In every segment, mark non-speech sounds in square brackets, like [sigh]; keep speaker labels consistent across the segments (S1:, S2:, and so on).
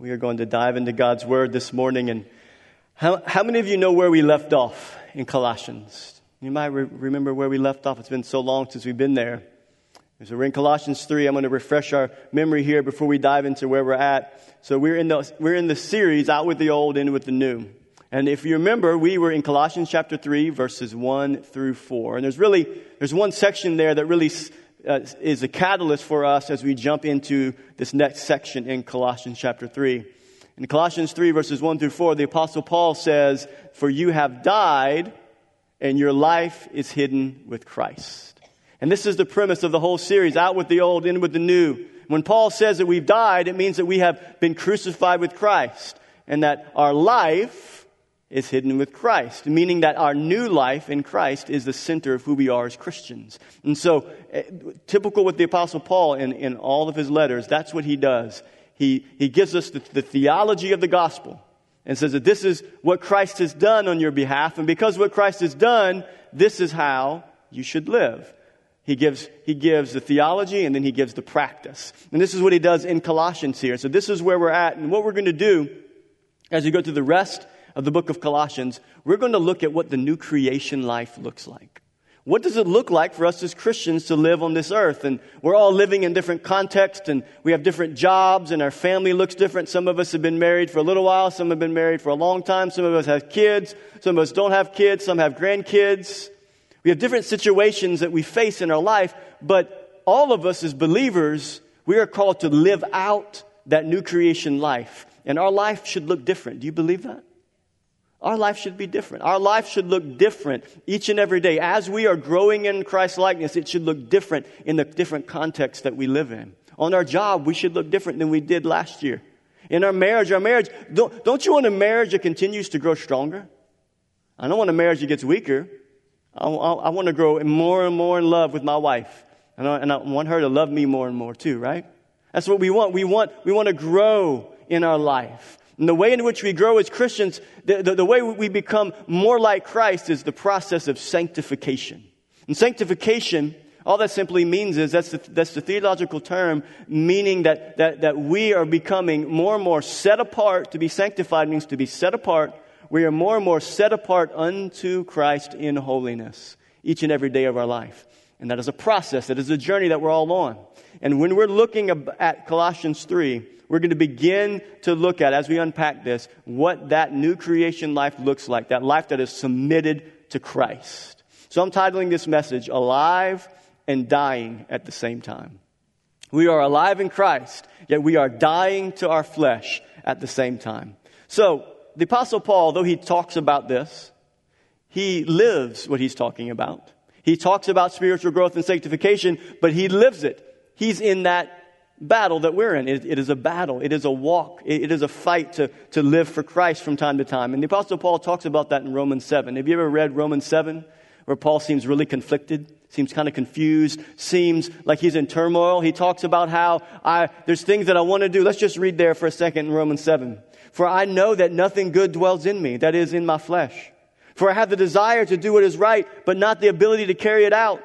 S1: We are going to dive into God's Word this morning. And how, how many of you know where we left off in Colossians? You might re- remember where we left off. It's been so long since we've been there. So we're in Colossians 3. I'm going to refresh our memory here before we dive into where we're at. So we're in the, we're in the series, Out with the Old, In with the New. And if you remember, we were in Colossians chapter 3, verses 1 through 4. And there's really, there's one section there that really uh, is a catalyst for us as we jump into this next section in Colossians chapter 3. In Colossians 3, verses 1 through 4, the Apostle Paul says, For you have died, and your life is hidden with Christ. And this is the premise of the whole series out with the old, in with the new. When Paul says that we've died, it means that we have been crucified with Christ, and that our life is hidden with Christ, meaning that our new life in Christ is the center of who we are as Christians. And so, eh, typical with the Apostle Paul in, in all of his letters, that's what he does. He, he gives us the, the theology of the gospel and says that this is what Christ has done on your behalf, and because what Christ has done, this is how you should live. He gives, he gives the theology and then he gives the practice. And this is what he does in Colossians here. So this is where we're at. And what we're going to do as we go through the rest of the book of Colossians, we're going to look at what the new creation life looks like. What does it look like for us as Christians to live on this earth? And we're all living in different contexts and we have different jobs and our family looks different. Some of us have been married for a little while. Some have been married for a long time. Some of us have kids. Some of us don't have kids. Some have grandkids. We have different situations that we face in our life, but all of us as believers, we are called to live out that new creation life. And our life should look different. Do you believe that? Our life should be different. Our life should look different each and every day. As we are growing in Christ's likeness, it should look different in the different contexts that we live in. On our job, we should look different than we did last year. In our marriage, our marriage, don't, don't you want a marriage that continues to grow stronger? I don't want a marriage that gets weaker. I, I, I want to grow more and more in love with my wife. And I, and I want her to love me more and more too, right? That's what we want. We want, we want to grow in our life. And the way in which we grow as Christians, the, the, the, way we become more like Christ is the process of sanctification. And sanctification, all that simply means is that's the, that's the theological term, meaning that, that, that we are becoming more and more set apart. To be sanctified means to be set apart. We are more and more set apart unto Christ in holiness each and every day of our life. And that is a process, that is a journey that we're all on. And when we're looking at Colossians 3, we're going to begin to look at, as we unpack this, what that new creation life looks like, that life that is submitted to Christ. So I'm titling this message, Alive and Dying at the Same Time. We are alive in Christ, yet we are dying to our flesh at the same time. So, the Apostle Paul, though he talks about this, he lives what he's talking about. He talks about spiritual growth and sanctification, but he lives it. He's in that battle that we're in. It, it is a battle. It is a walk. It, it is a fight to, to live for Christ from time to time. And the Apostle Paul talks about that in Romans 7. Have you ever read Romans 7, where Paul seems really conflicted? Seems kind of confused, seems like he's in turmoil. He talks about how I, there's things that I want to do. Let's just read there for a second in Romans 7. For I know that nothing good dwells in me, that is, in my flesh. For I have the desire to do what is right, but not the ability to carry it out.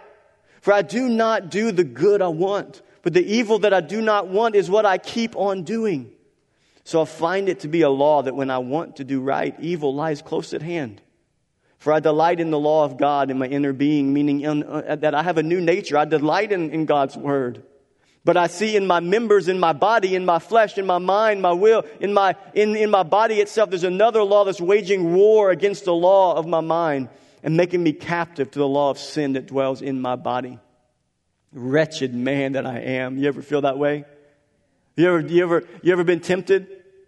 S1: For I do not do the good I want but the evil that I do not want is what I keep on doing. So I find it to be a law that when I want to do right, evil lies close at hand. For I delight in the law of God in my inner being, meaning in, uh, that I have a new nature. I delight in, in God's word. But I see in my members, in my body, in my flesh, in my mind, my will, in my, in, in my body itself, there's another law that's waging war against the law of my mind and making me captive to the law of sin that dwells in my body wretched man that I am. You ever feel that way? You ever, you ever, you ever been tempted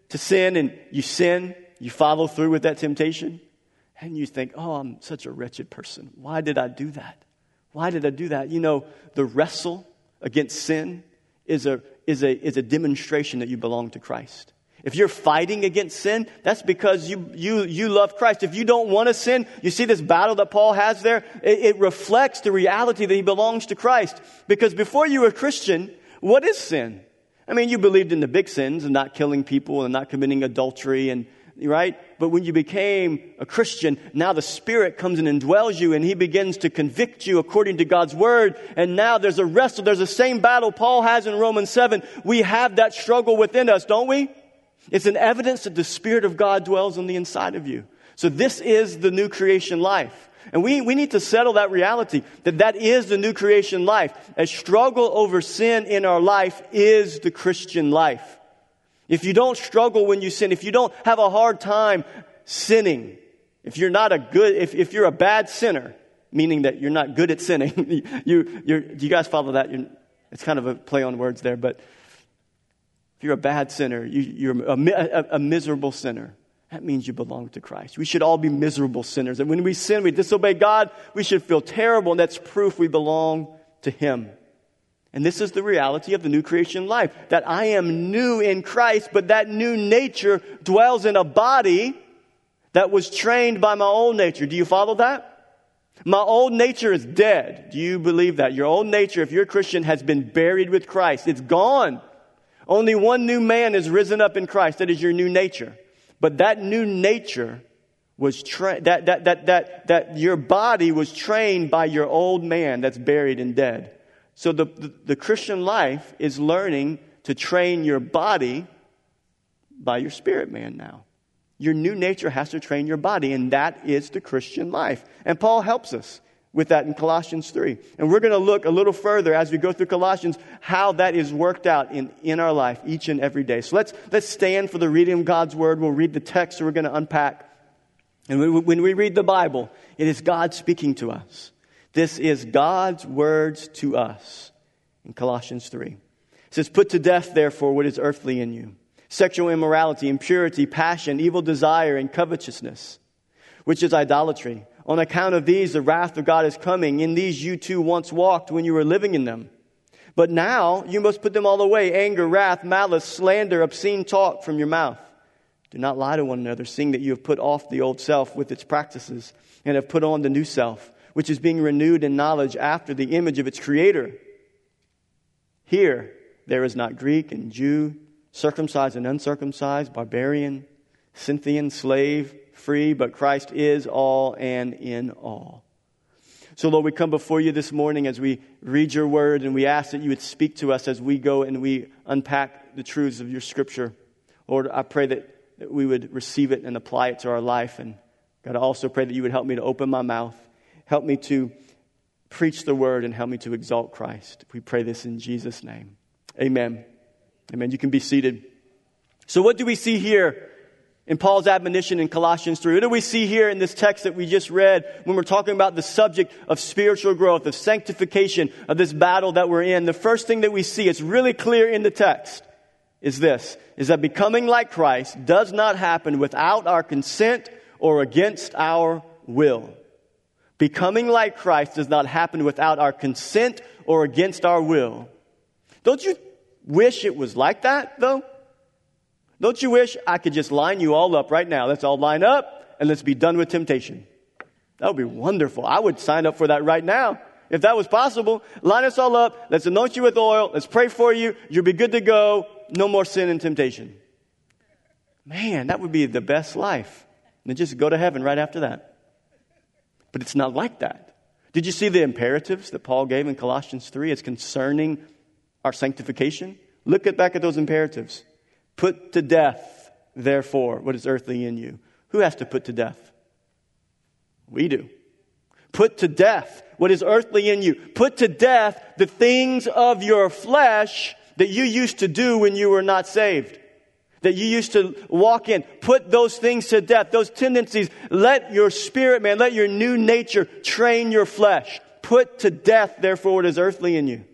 S1: to sin and you sin, you follow through with that temptation, and you think, oh, I'm such a wretched person. Why did I do that? Why did I do that? You know, the wrestle against sin is a, is a, is a demonstration that you belong to Christ. If you're fighting against sin, that's because you, you, you love Christ. If you don't want to sin, you see this battle that Paul has there? It, it reflects the reality that he belongs to Christ. Because before you were a Christian, what is sin? I mean, you believed in the big sins and not killing people and not committing adultery and, right? But when you became a Christian, now the Spirit comes and indwells you and He begins to convict you according to God's Word. And now there's a wrestle. There's the same battle Paul has in Romans 7. We have that struggle within us, don't we? It's an evidence that the Spirit of God dwells on the inside of you. So this is the new creation life. And we, we need to settle that reality that that is the new creation life. A struggle over sin in our life is the Christian life. If you don't struggle when you sin, if you don't have a hard time sinning, if you're not a good, if, if you're a bad sinner, meaning that you're not good at sinning, [laughs] you, do you guys follow that? You're, it's kind of a play on words there, but if you're a bad sinner, you, are a, a, a miserable sinner. That means you belong to Christ. We should all be miserable sinners. And when we sin, we disobey God, we should feel terrible, and that's proof we belong to Him. And this is the reality of the new creation life that I am new in Christ, but that new nature dwells in a body that was trained by my old nature. Do you follow that? My old nature is dead. Do you believe that? Your old nature, if you're a Christian, has been buried with Christ. It's gone. Only one new man is risen up in Christ. That is your new nature. But that new nature was trained, that, that, that, that, that your body was trained by your old man that's buried and dead. So the, the, the Christian life is learning to train your body by your spirit man now. Your new nature has to train your body, and that is the Christian life. And Paul helps us with that in Colossians 3. And we're going to look a little further as we go through Colossians how that is worked out in, in our life each and every day. So let's, let's stand for the reading of God's word. We'll read the text that we're going to unpack. And when we read the Bible, it is God speaking to us. This is God's words to us in Colossians 3. It says, Put to death, therefore, what is earthly in you sexual immorality, impurity, passion, evil desire, and covetousness, which is idolatry. On account of these, the wrath of God is coming. In these you too once walked when you were living in them. But now you must put them all away anger, wrath, malice, slander, obscene talk from your mouth. Do not lie to one another, seeing that you have put off the old self with its practices and have put on the new self, which is being renewed in knowledge after the image of its creator. Here, there is not Greek and Jew, circumcised and uncircumcised, barbarian, Scythian, slave, free, but Christ is all and in all. So, Lord, we come before you this morning as we read your word and we ask that you would speak to us as we go and we unpack the truths of your scripture. Lord, I pray that, that we would receive it and apply it to our life. And God, I also pray that you would help me to open my mouth, help me to preach the word, and help me to exalt Christ. We pray this in Jesus' name. Amen. Amen. You can be seated. So, what do we see here in Paul's admonition in Colossians 3. What do we see here in this text that we just read when we're talking about the subject of spiritual growth, of sanctification, of this battle that we're in? The first thing that we see, it's really clear in the text, is this, is that becoming like Christ does not happen without our consent or against our will. Becoming like Christ does not happen without our consent or against our will. Don't you wish it was like that, though? Don't you wish I could just line you all up right now? Let's all line up and let's be done with temptation. That would be wonderful. I would sign up for that right now. If that was possible, line us all up. Let's anoint you with oil. Let's pray for you. You'll be good to go. No more sin and temptation. Man, that would be the best life. And then just go to heaven right after that. But it's not like that. Did you see the imperatives that Paul gave in Colossians 3 as concerning our sanctification? Look at back at those imperatives. Put to death, therefore, what is earthly in you. Who has to put to death? We do. Put to death what is earthly in you. Put to death the things of your flesh that you used to do when you were not saved. That you used to walk in. Put those things to death, those tendencies. Let your spirit, man, let your new nature train your flesh. Put to death, therefore, what is earthly in you.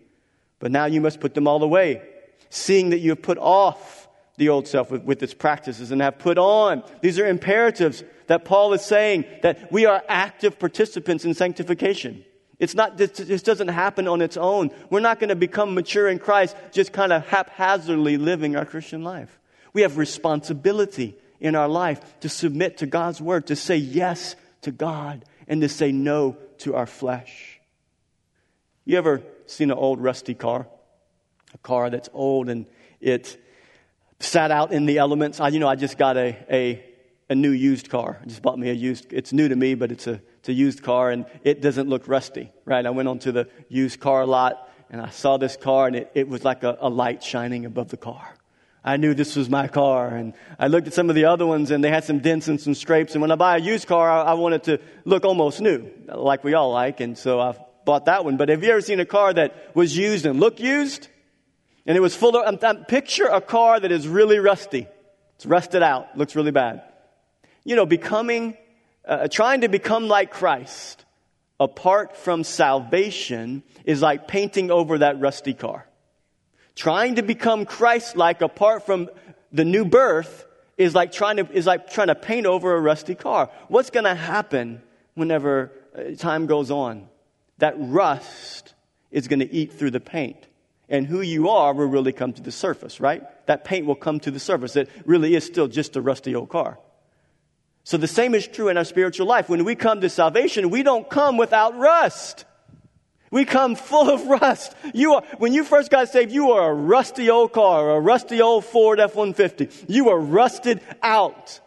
S1: But now you must put them all away, seeing that you have put off the old self with, with its practices and have put on. These are imperatives that Paul is saying that we are active participants in sanctification. It's not, this, this doesn't happen on its own. We're not going to become mature in Christ just kind of haphazardly living our Christian life. We have responsibility in our life to submit to God's word, to say yes to God, and to say no to our flesh. You ever seen an old rusty car? A car that's old and it sat out in the elements. I, you know, I just got a, a, a new used car. I just bought me a used, it's new to me, but it's a, it's a used car and it doesn't look rusty, right? I went onto the used car lot and I saw this car and it, it was like a, a light shining above the car. I knew this was my car. And I looked at some of the other ones and they had some dents and some scrapes. And when I buy a used car, I, I want it to look almost new, like we all like. And so I bought that one. But have you ever seen a car that was used and looked used? And it was full of, picture a car that is really rusty. It's rusted out, looks really bad. You know, becoming, uh, trying to become like Christ apart from salvation is like painting over that rusty car. Trying to become Christ like apart from the new birth is like trying to, is like trying to paint over a rusty car. What's going to happen whenever uh, time goes on? That rust is going to eat through the paint. And who you are will really come to the surface, right? That paint will come to the surface. It really is still just a rusty old car. So the same is true in our spiritual life. When we come to salvation, we don't come without rust. We come full of rust. You are, when you first got saved, you were a rusty old car, a rusty old Ford F-150. You were rusted out.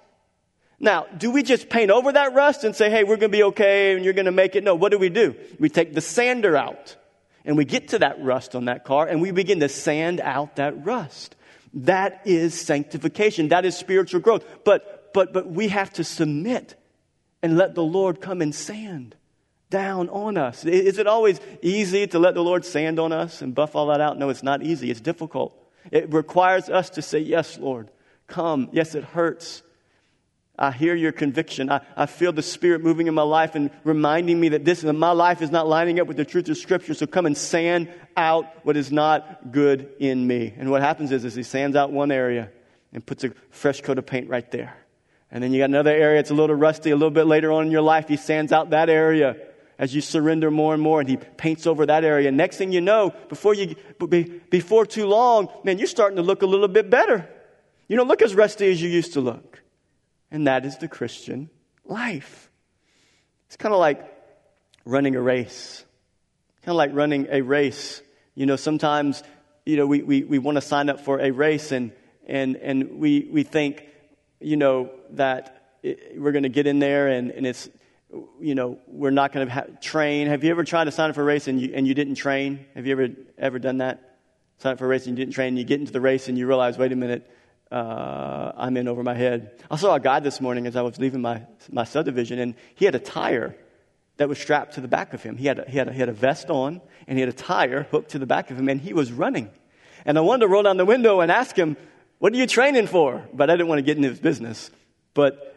S1: Now, do we just paint over that rust and say, hey, we're going to be okay and you're going to make it? No, what do we do? We take the sander out and we get to that rust on that car and we begin to sand out that rust. That is sanctification. That is spiritual growth. But, but, but we have to submit and let the Lord come and sand down on us. Is it always easy to let the Lord sand on us and buff all that out? No, it's not easy. It's difficult. It requires us to say, Yes, Lord, come. Yes, it hurts. I hear your conviction. I, I feel the Spirit moving in my life and reminding me that this my life is not lining up with the truth of Scripture. So come and sand out what is not good in me. And what happens is, is He sands out one area and puts a fresh coat of paint right there. And then you got another area, it's a little rusty. A little bit later on in your life, He sands out that area as you surrender more and more and he paints over that area. Next thing you know, before you, before too long, man, you're starting to look a little bit better. You don't look as rusty as you used to look. And that is the Christian life. It's kind of like running a race. Kind of like running a race. You know, sometimes, you know, we, we, we want to sign up for a race and, and, and we, we think, you know, that it, we're going to get in there and, and it's, you know, we're not going to ha- train. Have you ever tried to sign up for a race and you, and you didn't train? Have you ever, ever done that? Sign up for a race and you didn't train, and you get into the race and you realize, wait a minute, uh, I'm in over my head. I saw a guy this morning as I was leaving my, my subdivision, and he had a tire that was strapped to the back of him. He had, a, he, had a, he had a vest on, and he had a tire hooked to the back of him, and he was running. And I wanted to roll down the window and ask him, What are you training for? But I didn't want to get into his business. But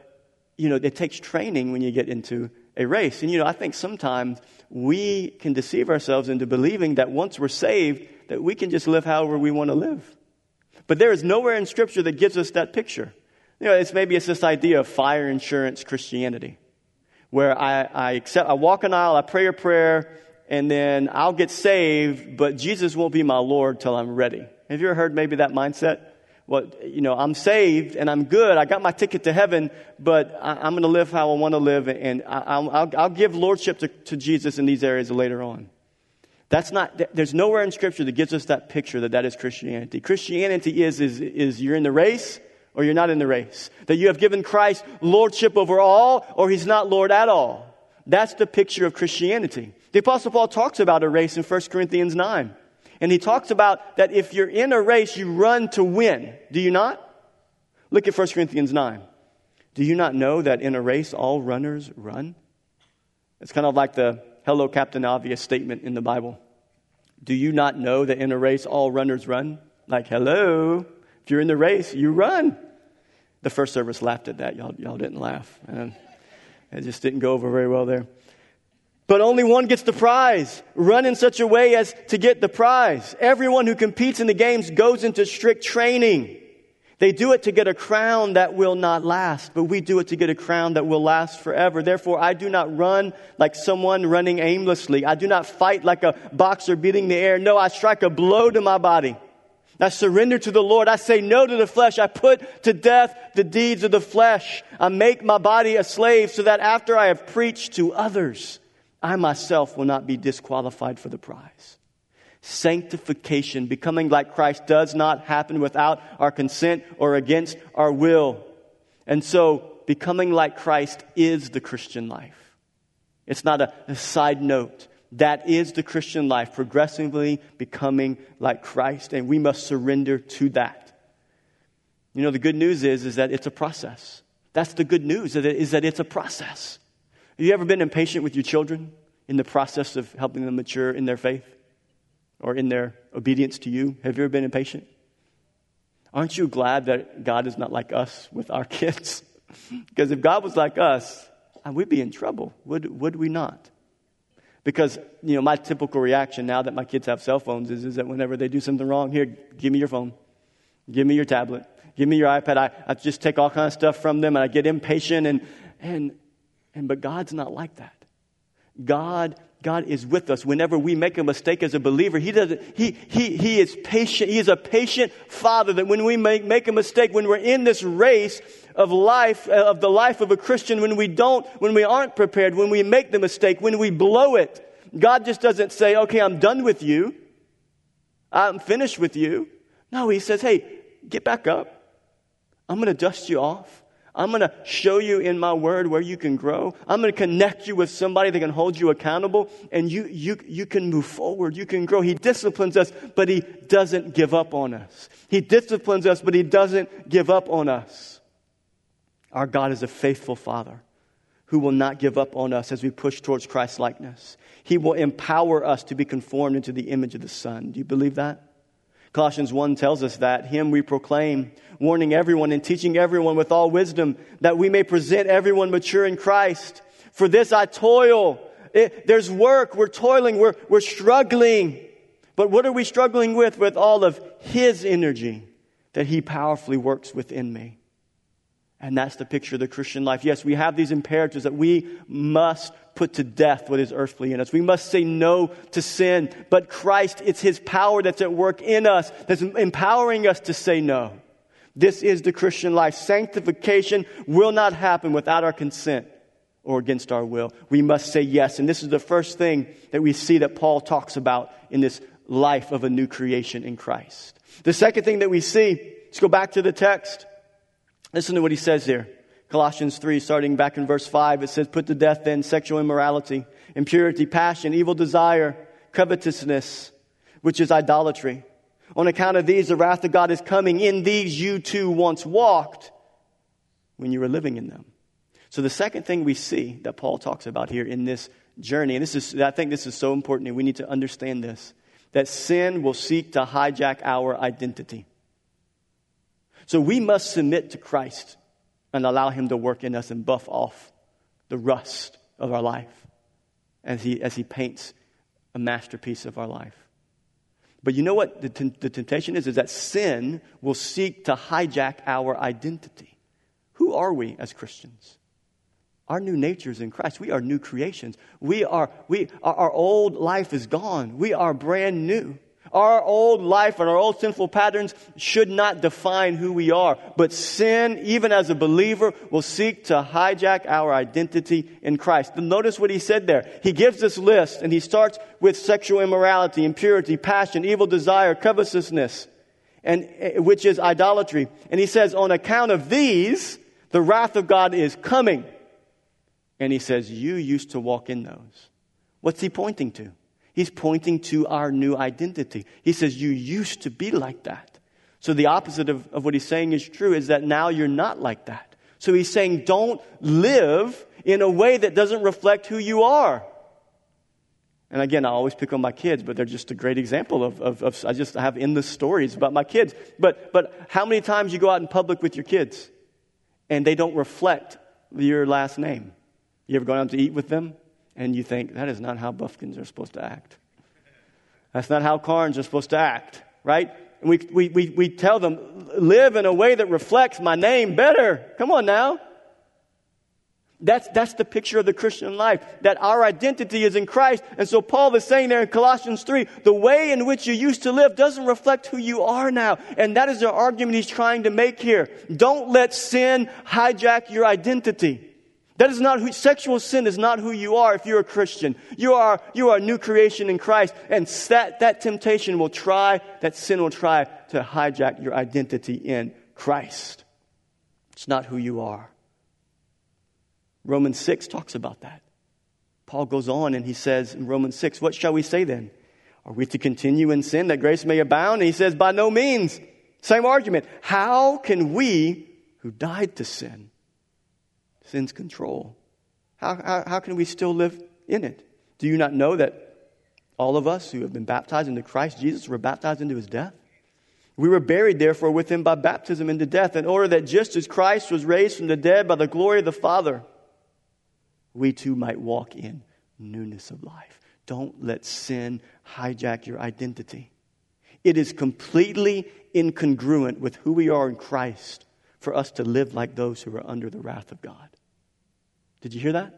S1: you know, it takes training when you get into a race. And, you know, I think sometimes we can deceive ourselves into believing that once we're saved, that we can just live however we want to live. But there is nowhere in Scripture that gives us that picture. You know, it's maybe it's this idea of fire insurance Christianity, where I, I accept, I walk an aisle, I pray a prayer, and then I'll get saved, but Jesus won't be my Lord till I'm ready. Have you ever heard maybe that mindset? Well, you know, I'm saved and I'm good. I got my ticket to heaven, but I, am going to live how I want to live, and I, will I'll give lordship to, to Jesus in these areas later on. That's not, there's nowhere in Scripture that gives us that picture that that is Christianity. Christianity is, is, is you're in the race or you're not in the race. That you have given Christ lordship over all or he's not Lord at all. That's the picture of Christianity. The Apostle Paul talks about a race in 1 Corinthians 9. And he talks about that if you're in a race, you run to win. Do you not? Look at 1 Corinthians 9. Do you not know that in a race all runners run? It's kind of like the hello, Captain Obvious statement in the Bible. Do you not know that in a race all runners run? Like, hello, if you're in the race, you run. The first service laughed at that. Y'all, y'all didn't laugh. And it just didn't go over very well there. But only one gets the prize. Run in such a way as to get the prize. Everyone who competes in the games goes into strict training. They do it to get a crown that will not last, but we do it to get a crown that will last forever. Therefore, I do not run like someone running aimlessly. I do not fight like a boxer beating the air. No, I strike a blow to my body. I surrender to the Lord. I say no to the flesh. I put to death the deeds of the flesh. I make my body a slave so that after I have preached to others, I myself will not be disqualified for the prize. Sanctification, becoming like Christ, does not happen without our consent or against our will. And so, becoming like Christ is the Christian life. It's not a, a side note. That is the Christian life, progressively becoming like Christ, and we must surrender to that. You know, the good news is, is that it's a process. That's the good news, is that it's a process. Have you ever been impatient with your children in the process of helping them mature in their faith or in their obedience to you? Have you ever been impatient? Aren't you glad that God is not like us with our [laughs] kids? because if God was like us, uh, we'd be in trouble, would, would we not? Because, you know, my typical reaction now that my kids have cell phones is, is that whenever they do something wrong, here, give me your phone, give me your tablet, give me your iPad. I, I just take all kinds of stuff from them and I get impatient and, and, and, but God's not like that. God God is with us whenever we make a mistake as a believer. He doesn't, he, he, he is patient. He is a patient father that when we make, make a mistake, when we're in this race of life, uh, of the life of a Christian, when we don't, when we aren't prepared, when we make the mistake, when we blow it, God just doesn't say, okay, I'm done with you. I'm finished with you. No, he says, hey, get back up. I'm going to dust you off. I'm going to show you in my word where you can grow. I'm going to connect you with somebody that can hold you accountable and you, you, you can move forward. You can grow. He disciplines us, but he doesn't give up on us. He disciplines us, but he doesn't give up on us. Our God is a faithful Father who will not give up on us as we push towards Christ likeness. He will empower us to be conformed into the image of the Son. Do you believe that? Colossians 1 tells us that him we proclaim, warning everyone and teaching everyone with all wisdom that we may present everyone mature in Christ. For this I toil. It, there's work. We're toiling. We're, we're struggling. But what are we struggling with? With all of his energy that he powerfully works within me. And that's the picture of the Christian life. Yes, we have these imperatives that we must put to death what is earthly in us. We must say no to sin. But Christ, it's His power that's at work in us, that's empowering us to say no. This is the Christian life. Sanctification will not happen without our consent or against our will. We must say yes. And this is the first thing that we see that Paul talks about in this life of a new creation in Christ. The second thing that we see, let's go back to the text. Listen to what he says here. Colossians 3, starting back in verse 5, it says, Put to death then sexual immorality, impurity, passion, evil desire, covetousness, which is idolatry. On account of these, the wrath of God is coming. In these you too once walked when you were living in them. So the second thing we see that Paul talks about here in this journey, and this is, I think this is so important, and we need to understand this, that sin will seek to hijack our identity. So we must submit to Christ and allow Him to work in us and buff off the rust of our life as He, as he paints a masterpiece of our life. But you know what the, t- the temptation is? Is that sin will seek to hijack our identity. Who are we as Christians? Our new nature is in Christ. We are new creations. We are, we, our, our old life is gone. We are brand new. Our old life and our old sinful patterns should not define who we are. But sin, even as a believer, will seek to hijack our identity in Christ. But notice what he said there. He gives this list and he starts with sexual immorality, impurity, passion, evil desire, covetousness, and, eh, which is idolatry. And he says, on account of these, the wrath of God is coming. And he says, you used to walk in those. What's he pointing to? He's pointing to our new identity. He says, You used to be like that. So the opposite of, of what he's saying is true is that now you're not like that. So he's saying, Don't live in a way that doesn't reflect who you are. And again, I always pick on my kids, but they're just a great example of, of, of I just have endless stories about my kids. But, but how many times you go out in public with your kids and they don't reflect your last name? You ever gone out to eat with them and you think, that is not how Buffkins are supposed to act. That's not how Carnes are supposed to act, right? We, we, we, we tell them, live in a way that reflects my name better. Come on now. That's, that's the picture of the Christian life, that our identity is in Christ. And so Paul is saying there in Colossians 3, the way in which you used to live doesn't reflect who you are now. And that is the argument he's trying to make here. Don't let sin hijack your identity. That is not who, sexual sin is not who you are if you're a Christian. You are, you are a new creation in Christ. And that, that temptation will try, that sin will try to hijack your identity in Christ. It's not who you are. Romans 6 talks about that. Paul goes on and he says in Romans 6, What shall we say then? Are we to continue in sin that grace may abound? And he says, By no means. Same argument. How can we who died to sin, sin's control, how, how, how can we still live in it? Do you not know that all of us who have been baptized into Christ Jesus were baptized into his death? We were buried, therefore, with him by baptism into death, in order that just as Christ was raised from the dead by the glory of the Father, we too might walk in newness of life. Don't let sin hijack your identity. It is completely incongruent with who we are in Christ for us to live like those who are under the wrath of God. Did you hear that?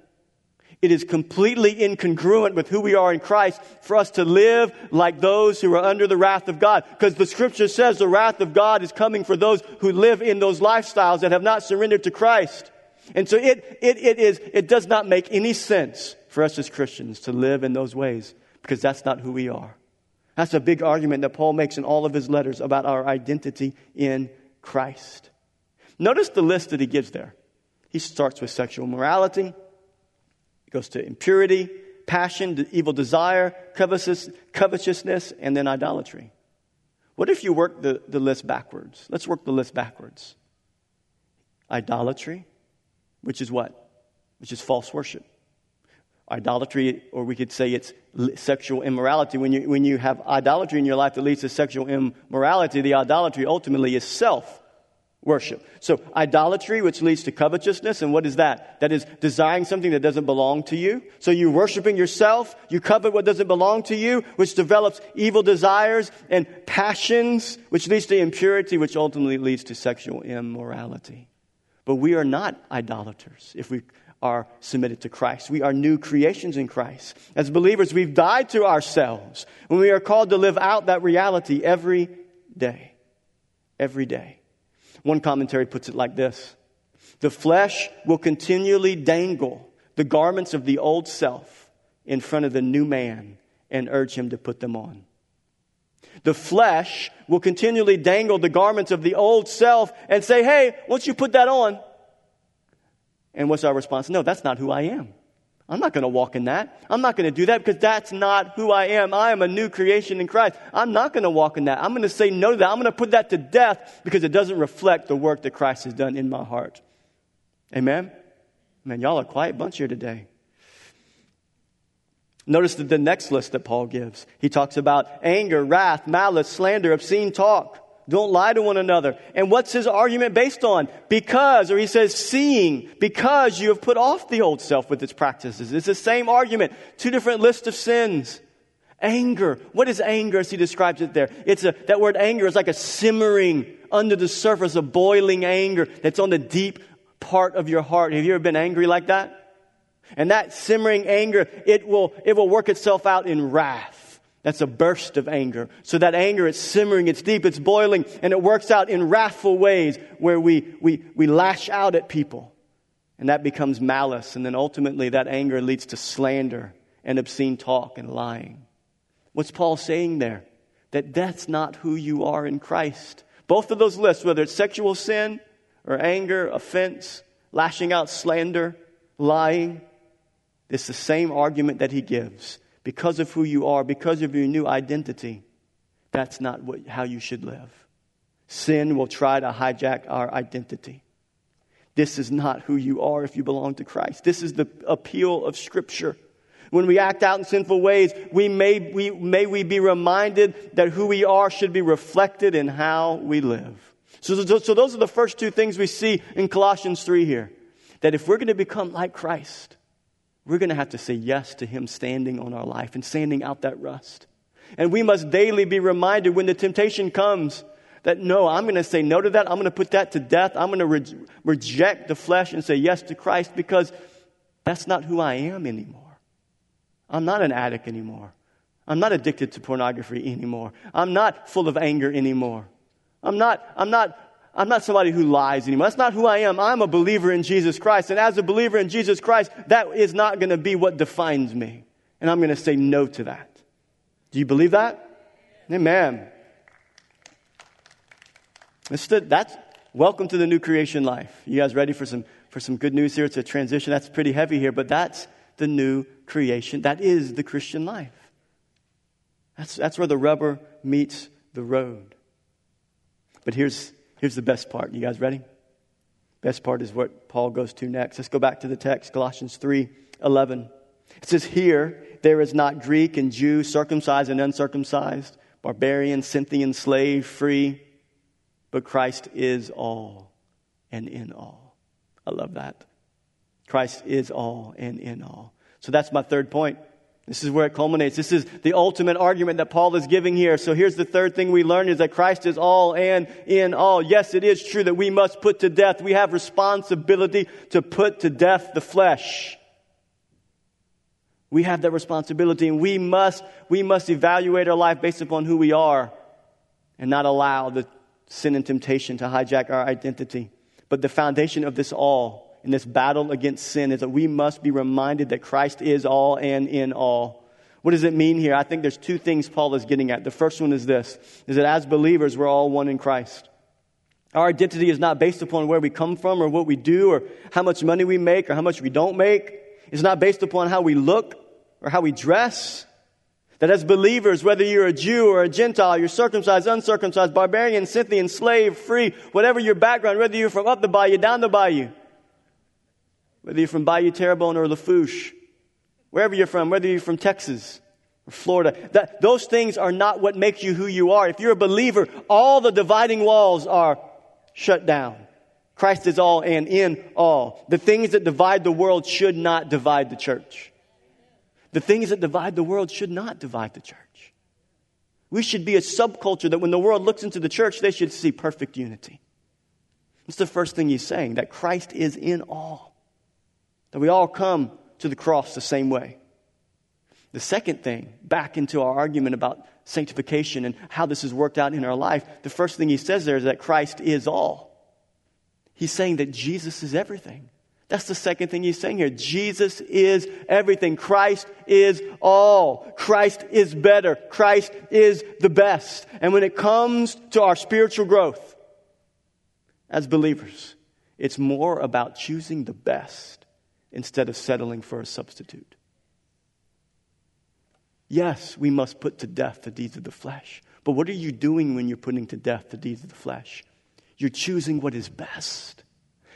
S1: It is completely incongruent with who we are in Christ for us to live like those who are under the wrath of God. Because the scripture says the wrath of God is coming for those who live in those lifestyles that have not surrendered to Christ. And so it, it, it, is, it does not make any sense for us as Christians to live in those ways because that's not who we are. That's a big argument that Paul makes in all of his letters about our identity in Christ. Notice the list that he gives there. He starts with sexual morality, he goes to impurity, passion, evil desire, covetousness, and then idolatry. What if you work the, the list backwards? Let's work the list backwards. Idolatry, which is what? Which is false worship idolatry, or we could say it's sexual immorality. When you, when you have idolatry in your life that leads to sexual immorality, the idolatry ultimately is self worship. So, idolatry, which leads to covetousness, and what is that? That is desiring something that doesn't belong to you. So, you're worshiping yourself, you covet what doesn't belong to you, which develops evil desires and passions, which leads to impurity, which ultimately leads to sexual immorality. But we are not idolaters if we are submitted to Christ. We are new creations in Christ. As believers, we've died to ourselves when we are called to live out that reality every day. Every day. One commentary puts it like this The flesh will continually dangle the garments of the old self in front of the new man and urge him to put them on. The flesh will continually dangle the garments of the old self and say, Hey, once you put that on, and what's our response? No, that's not who I am. I'm not going to walk in that. I'm not going to do that because that's not who I am. I am a new creation in Christ. I'm not going to walk in that. I'm going to say no to that. I'm going to put that to death because it doesn't reflect the work that Christ has done in my heart. Amen? Man, y'all are a quiet bunch here today. Notice that the next list that Paul gives. He talks about anger, wrath, malice, slander, obscene talk. Don't lie to one another. And what's his argument based on? Because, or he says, seeing, because you have put off the old self with its practices. It's the same argument. Two different lists of sins. Anger. What is anger as he describes it there? It's a, that word anger is like a simmering under the surface, a boiling anger that's on the deep part of your heart. Have you ever been angry like that? And that simmering anger, it will, it will work itself out in wrath. That's a burst of anger. So that anger, it's simmering, it's deep, it's boiling, and it works out in wrathful ways where we, we, we lash out at people. And that becomes malice. And then ultimately, that anger leads to slander and obscene talk and lying. What's Paul saying there? That that's not who you are in Christ. Both of those lists, whether it's sexual sin or anger, offense, lashing out, slander, lying, it's the same argument that he gives because of who you are, because of your new identity, that's not what, how you should live. Sin will try to hijack our identity. This is not who you are if you belong to Christ. This is the appeal of Scripture. When we act out in sinful ways, we may, we, may we be reminded that who we are should be reflected in how we live. So, so, so those are the first two things we see in Colossians 3 here. That if we're going to become like Christ, we're going to have to say yes to Him standing on our life and sanding out that rust. And we must daily be reminded when the temptation comes that no, I'm going to say no to that. I'm going to put that to death. I'm going to re- reject the flesh and say yes to Christ because that's not who I am anymore. I'm not an addict anymore. I'm not addicted to pornography anymore. I'm not full of anger anymore. I'm not, I'm not I'm not somebody who lies anymore. That's not who I am. I'm a believer in Jesus Christ. And as a believer in Jesus Christ, that is not going to be what defines me. And I'm going to say no to that. Do you believe that? Amen. That's welcome to the new creation life. You guys ready for some, for some good news here? It's a transition. That's pretty heavy here, but that's the new creation. That is the Christian life. That's, that's where the rubber meets the road. But here's, here's the best part. You guys ready? Best part is what Paul goes to next. Let's go back to the text, Colossians 3 11. It says, Here there is not Greek and Jew, circumcised and uncircumcised, barbarian, Scythian, slave, free, but Christ is all and in all. I love that. Christ is all and in all. So that's my third point. This is where it culminates. This is the ultimate argument that Paul is giving here. So here's the third thing we learn is that Christ is all and in all. Yes, it is true that we must put to death. We have responsibility to put to death the flesh. We have that responsibility and we must, we must evaluate our life based upon who we are and not allow the sin and temptation to hijack our identity. But the foundation of this all in this battle against sin is that we must be reminded that Christ is all and in all. What does it mean here? I think there's two things Paul is getting at. The first one is this is that as believers, we're all one in Christ. Our identity is not based upon where we come from or what we do or how much money we make or how much we don't make. It's not based upon how we look or how we dress. That as believers, whether you're a Jew or a Gentile, you're circumcised, uncircumcised, barbarian, Scythian, slave, free, whatever your background, whether you're from up the bayou, down the bayou, whether you're from Bayou Terrebonne or Lafourche, wherever you're from, whether you're from Texas or Florida, that, those things are not what makes you who you are. If you're a believer, all the dividing walls are shut down. Christ is all and in all. The things that divide the world should not divide the church. The things that divide the world should not divide the church. We should be a subculture that when the world looks into the church, they should see perfect unity. It's the first thing he's saying, that Christ is in all. That we all come to the cross the same way. The second thing, back into our argument about sanctification and how this has worked out in our life, the first thing he says there is that Christ is all. He's saying that Jesus is everything. That's the second thing he's saying here. Jesus is everything. Christ is all. Christ is better. Christ is the best. And when it comes to our spiritual growth as believers, it's more about choosing the best instead of settling for a substitute. Yes, we must put to death the deeds of the flesh. But what are you doing when you're putting to death the deeds of the flesh? You're choosing what is best.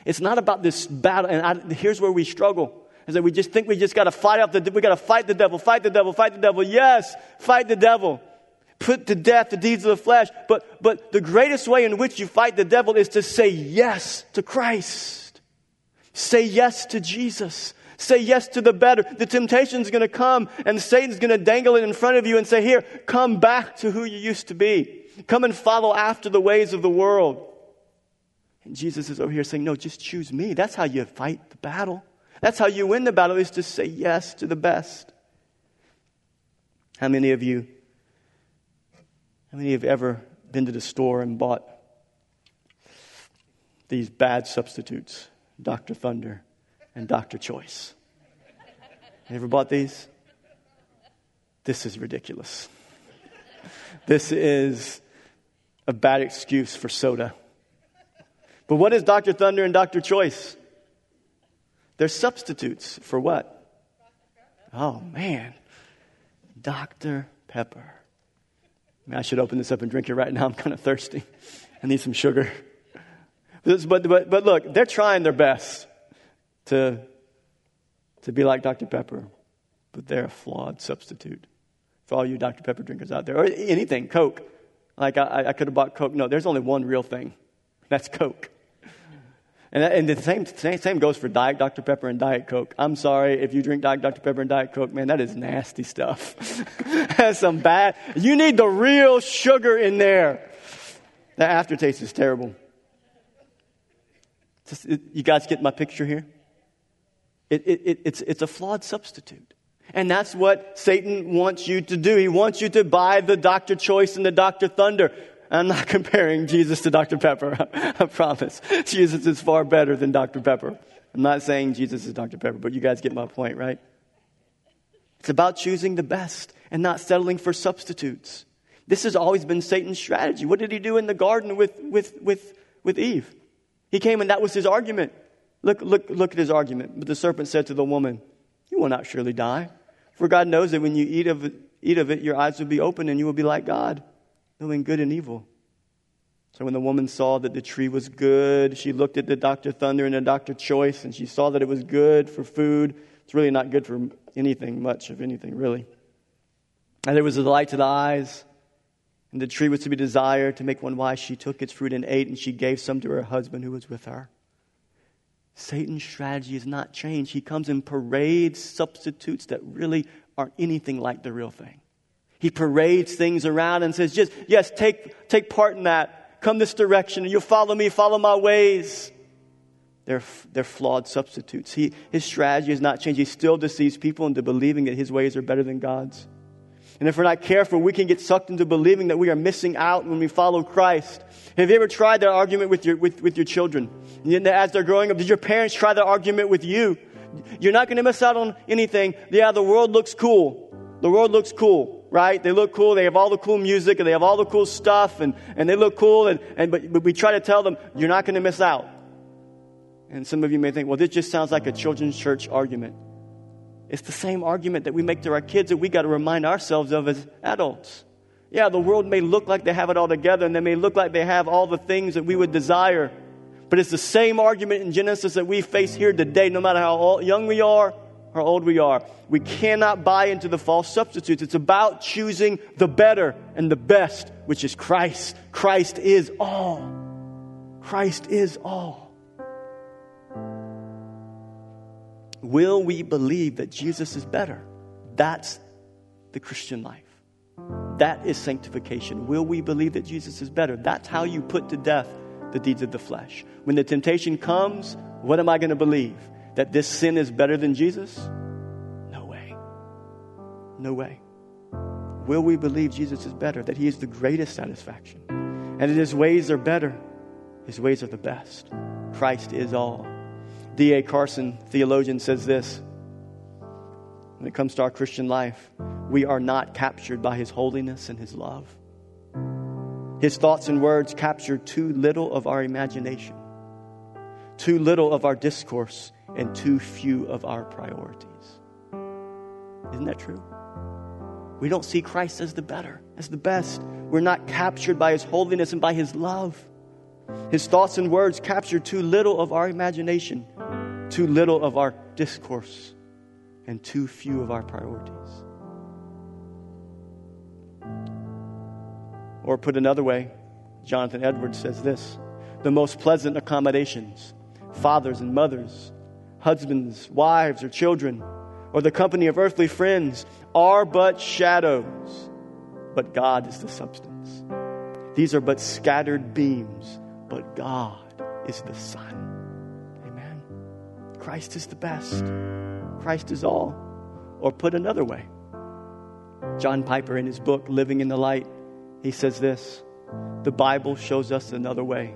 S1: It's not about this battle. And I, here's where we struggle. Is that we just think we just got to fight off the, we got to fight the devil, fight the devil, fight the devil. Yes, fight the devil. Put to death the deeds of the flesh. But, but the greatest way in which you fight the devil is to say yes to Christ. Say yes to Jesus. Say yes to the better. The temptation is going to come and Satan's going to dangle it in front of you and say, Here, come back to who you used to be. Come and follow after the ways of the world. And Jesus is over here saying, No, just choose me. That's how you fight the battle. That's how you win the battle, is to say yes to the best. How many of you, how many have ever been to the store and bought these bad substitutes? Dr. Thunder, and Dr. Choice. You ever bought these? This is ridiculous. This is a bad excuse for soda. But what is Dr. Thunder and Dr. Choice? They're substitutes for what? Oh, man. Dr. Pepper. I, mean, I should open this up and drink it right now. I'm kind of thirsty. I need some sugar. But, but, but look, they're trying their best to, to be like Dr. Pepper, but they're a flawed substitute. For all you Dr. Pepper drinkers out there, or anything, Coke. Like I, I could have bought Coke. No, there's only one real thing. That's Coke. And, and the same, same, same goes for Diet Dr. Pepper and Diet Coke. I'm sorry if you drink Diet Dr. Pepper and Diet Coke, man, that is nasty stuff. [laughs] That's some bad. You need the real sugar in there. The aftertaste is terrible. It, you guys get my picture here? It, it, it's, it's a flawed substitute. And that's what Satan wants you to do. He wants you to buy the Dr. Choice and the Dr. Thunder. I'm not [laughs] comparing Jesus to Dr. Pepper, [laughs] I promise. Jesus is far better than Dr. Pepper. I'm not saying Jesus is Dr. Pepper, but you guys get my point, right? It's about choosing the best and not settling for substitutes. This has always been Satan's strategy. What did he do in the garden with, with, with, with Eve? He came and that was his argument. Look, look, look at his argument. But the serpent said to the woman, You will not surely die. For God knows that when you eat of it, eat of it, your eyes will be open and you will be like God, knowing good and evil. So when the woman saw that the tree was good, she looked at the Dr. Thunder and the Dr. Choice, and she saw that it was good for food. It's really not good for anything, much of anything, really. And there was a delight to the eyes, and the tree was to be desired to make one wise. She took its fruit and ate, and she gave some to her husband who was with her. Satan's strategy has not changed. He comes and parades substitutes that really aren't anything like the real thing. He parades things around and says, just, yes, take, take part in that come this direction and you'll follow me, follow my ways. They're, they're flawed substitutes. He, his strategy has not changed. He still deceives people into believing that his ways are better than God's. And if we're not careful, we can get sucked into believing that we are missing out when we follow Christ. Have you ever tried that argument with your, with, with your children? As they're growing up, did your parents try that argument with you? You're not going to miss out on anything. Yeah, the world looks cool. The world looks cool right? They look cool. They have all the cool music and they have all the cool stuff and, and they look cool. And, and, but, but we try to tell them, you're not going to miss out. And some of you may think, well, this just sounds like a children's church argument. It's the same argument that we make to our kids that we got to remind ourselves of as adults. Yeah, the world may look like they have it all together and they may look like they have all the things that we would desire. But it's the same argument in Genesis that we face here today, no matter how young we are how old we are. We cannot buy into the false substitutes. It's about choosing the better and the best, which is Christ. Christ is all. Christ is all. Will we believe that Jesus is better? That's the Christian life. That is sanctification. Will we believe that Jesus is better? That's how you put to death the deeds of the flesh. When the temptation comes, what am I going to believe? that this sin is better than Jesus? No way. No way. Will we believe Jesus is better, that he is the greatest satisfaction, and that his ways are better? His ways are the best. Christ is all. D.A. Carson, theologian, says this when it comes to our Christian life, we are not captured by his holiness and his love. His thoughts and words capture too little of our imagination, too little of our discourse, and too few of our priorities. Isn't that true? We don't see Christ as the better, as the best. We're not captured by his holiness and by his love. His thoughts and words capture too little of our imagination, too little of our discourse, and too few of our priorities. Or put another way, Jonathan Edwards says this the most pleasant accommodations, fathers and mothers, husbands, wives, or children, or the company of earthly friends are but shadows, but God is the substance. These are but scattered beams, but God is the sun. Christ is the best. Christ is all. Or put another way, John Piper, in his book, Living in the Light, he says this The Bible shows us another way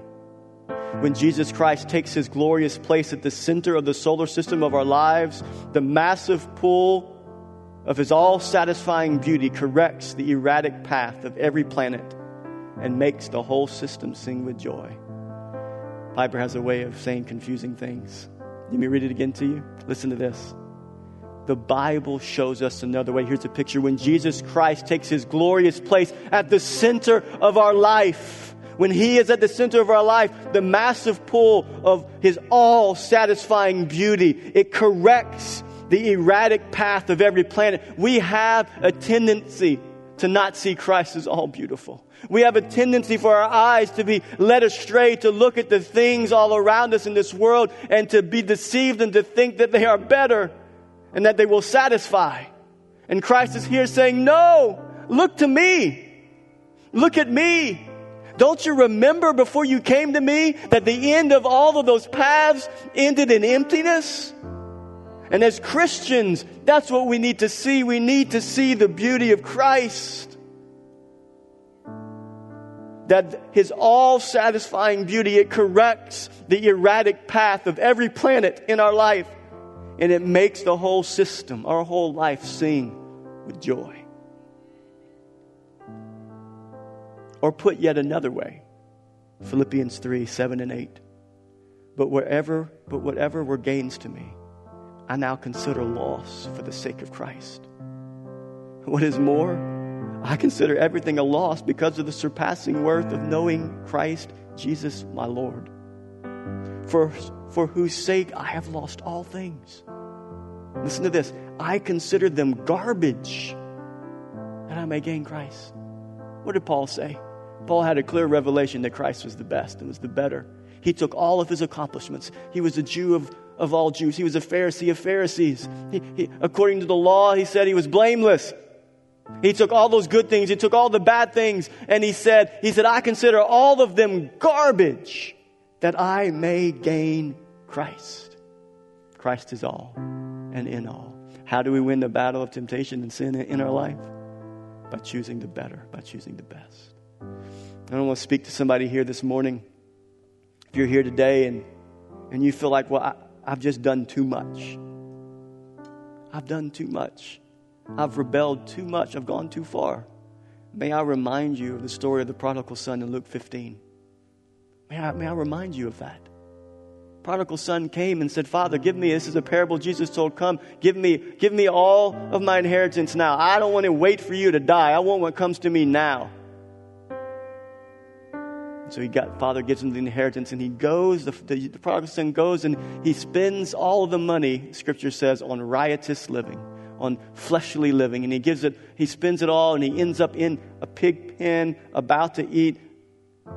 S1: when Jesus Christ takes his glorious place at the center of the solar system of our lives, the massive pull of his all satisfying beauty corrects the erratic path of every planet and makes the whole system sing with joy. Piper has a way of saying confusing things. Let me read it again to you. Listen to this. The Bible shows us another way. Here's a picture when Jesus Christ takes his glorious place at the center of our life when He is at the center of our life, the massive pull of His all satisfying beauty, it corrects the erratic path of every planet. We have a tendency to not see Christ as all beautiful. We have a tendency for our eyes to be led astray, to look at the things all around us in this world and to be deceived and to think that they are better and that they will satisfy. And Christ is here saying, No, look to me. Look at me. Don't you remember before you came to me that the end of all of those paths ended in emptiness? And as Christians, that's what we need to see. We need to see the beauty of Christ. That his all satisfying beauty, it corrects the erratic path of every planet in our life. And it makes the whole system, our whole life, sing with joy. Or put yet another way, Philippians 3 7 and 8. But wherever, but whatever were gains to me, I now consider loss for the sake of Christ. What is more, I consider everything a loss because of the surpassing worth of knowing Christ Jesus my Lord. For, for whose sake I have lost all things. Listen to this I consider them garbage that I may gain Christ. What did Paul say? Paul had a clear revelation that Christ was the best and was the better. He took all of his accomplishments. He was a Jew of, of all Jews. He was a Pharisee of Pharisees. He, he, according to the law, he said he was blameless. He took all those good things, he took all the bad things, and he said, he said, I consider all of them garbage that I may gain Christ. Christ is all and in all. How do we win the battle of temptation and sin in our life? By choosing the better, by choosing the best. I don't want to speak to somebody here this morning. If you're here today and, and you feel like, well, I, I've just done too much. I've done too much. I've rebelled too much. I've gone too far. May I remind you of the story of the prodigal son in Luke 15. May I, may I remind you of that? Prodigal son came and said, Father, give me, this is a parable Jesus told, come, give me, give me all of my inheritance now. I don't want to wait for you to die. I want what comes to me now. So he got, father gives him the inheritance and he goes, the, the, the prodigal son goes and he spends all of the money, scripture says, on riotous living on fleshly living. And he gives it, he spends it all, and he ends up in a pig pen about to eat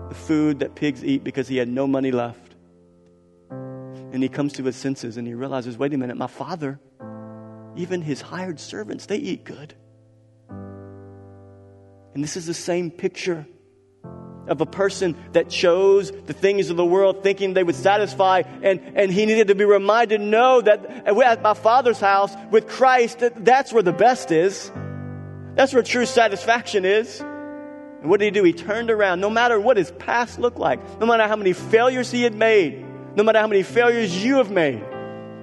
S1: the food that pigs eat because he had no money left. And he comes to his senses and he realizes wait a minute, my father, even his hired servants, they eat good. And this is the same picture of a person that chose the things of the world thinking they would satisfy. And, and he needed to be reminded no, that at my Father's house with Christ, that, that's where the best is. That's where true satisfaction is. And what did he do? He turned around, no matter what his past looked like, no matter how many failures he had made, no matter how many failures you have made,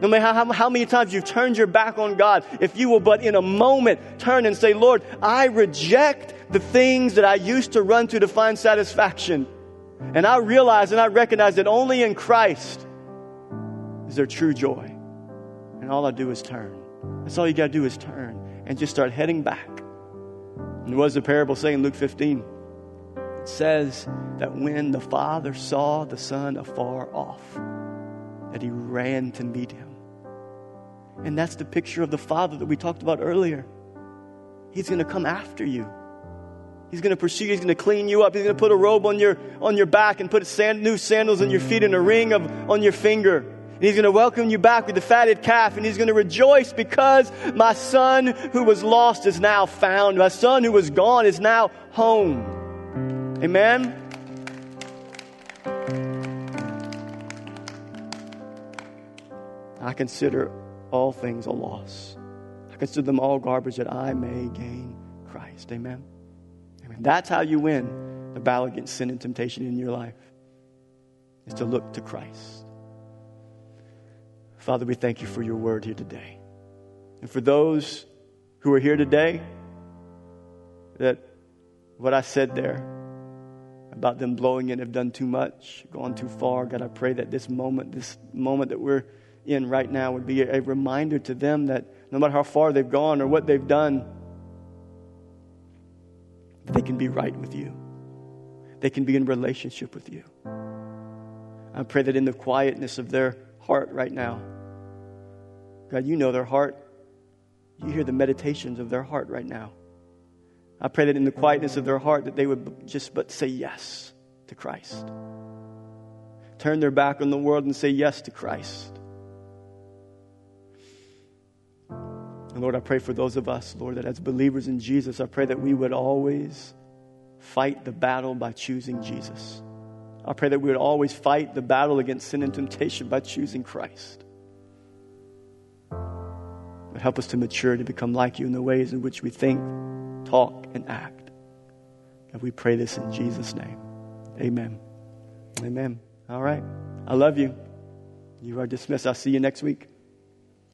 S1: no matter how, how, many times you've turned your back on God, if you will but in a moment turn and say, Lord, I reject the things that I used to run to to find satisfaction. And I realize and I recognize that only in Christ is there true joy. And all I do is turn. That's all you got to do is turn and just start heading back. And what does the parable say in Luke 15? It says that when the father saw the son afar off, that he ran to meet him. And that's the picture of the father that we talked about earlier. He's going to come after you. He's going to pursue you. He's going to clean you up. He's going to put a robe on your, on your back and put sand, new sandals on your feet and a ring of, on your finger. And he's going to welcome you back with the fatted calf. And he's going to rejoice because my son who was lost is now found. My son who was gone is now home. Amen. I consider all things a loss. I consider them all garbage that I may gain Christ. Amen. Amen. That's how you win the battle against sin and temptation in your life, is to look to Christ. Father, we thank you for your word here today. And for those who are here today, that what I said there about them blowing it have done too much, gone too far, God, I pray that this moment, this moment that we're in right now, would be a reminder to them that no matter how far they've gone or what they've done, they can be right with you. They can be in relationship with you. I pray that in the quietness of their heart right now, God, you know their heart. You hear the meditations of their heart right now. I pray that in the quietness of their heart that they would just but say yes to Christ. Turn their back on the world and say yes to Christ. And Lord, I pray for those of us, Lord, that as believers in Jesus, I pray that we would always fight the battle by choosing Jesus. I pray that we would always fight the battle against sin and temptation by choosing Christ. But help us to mature to become like you in the ways in which we think, talk, and act. And we pray this in Jesus' name. Amen. Amen. All right. I love you. You are dismissed. I'll see you next week.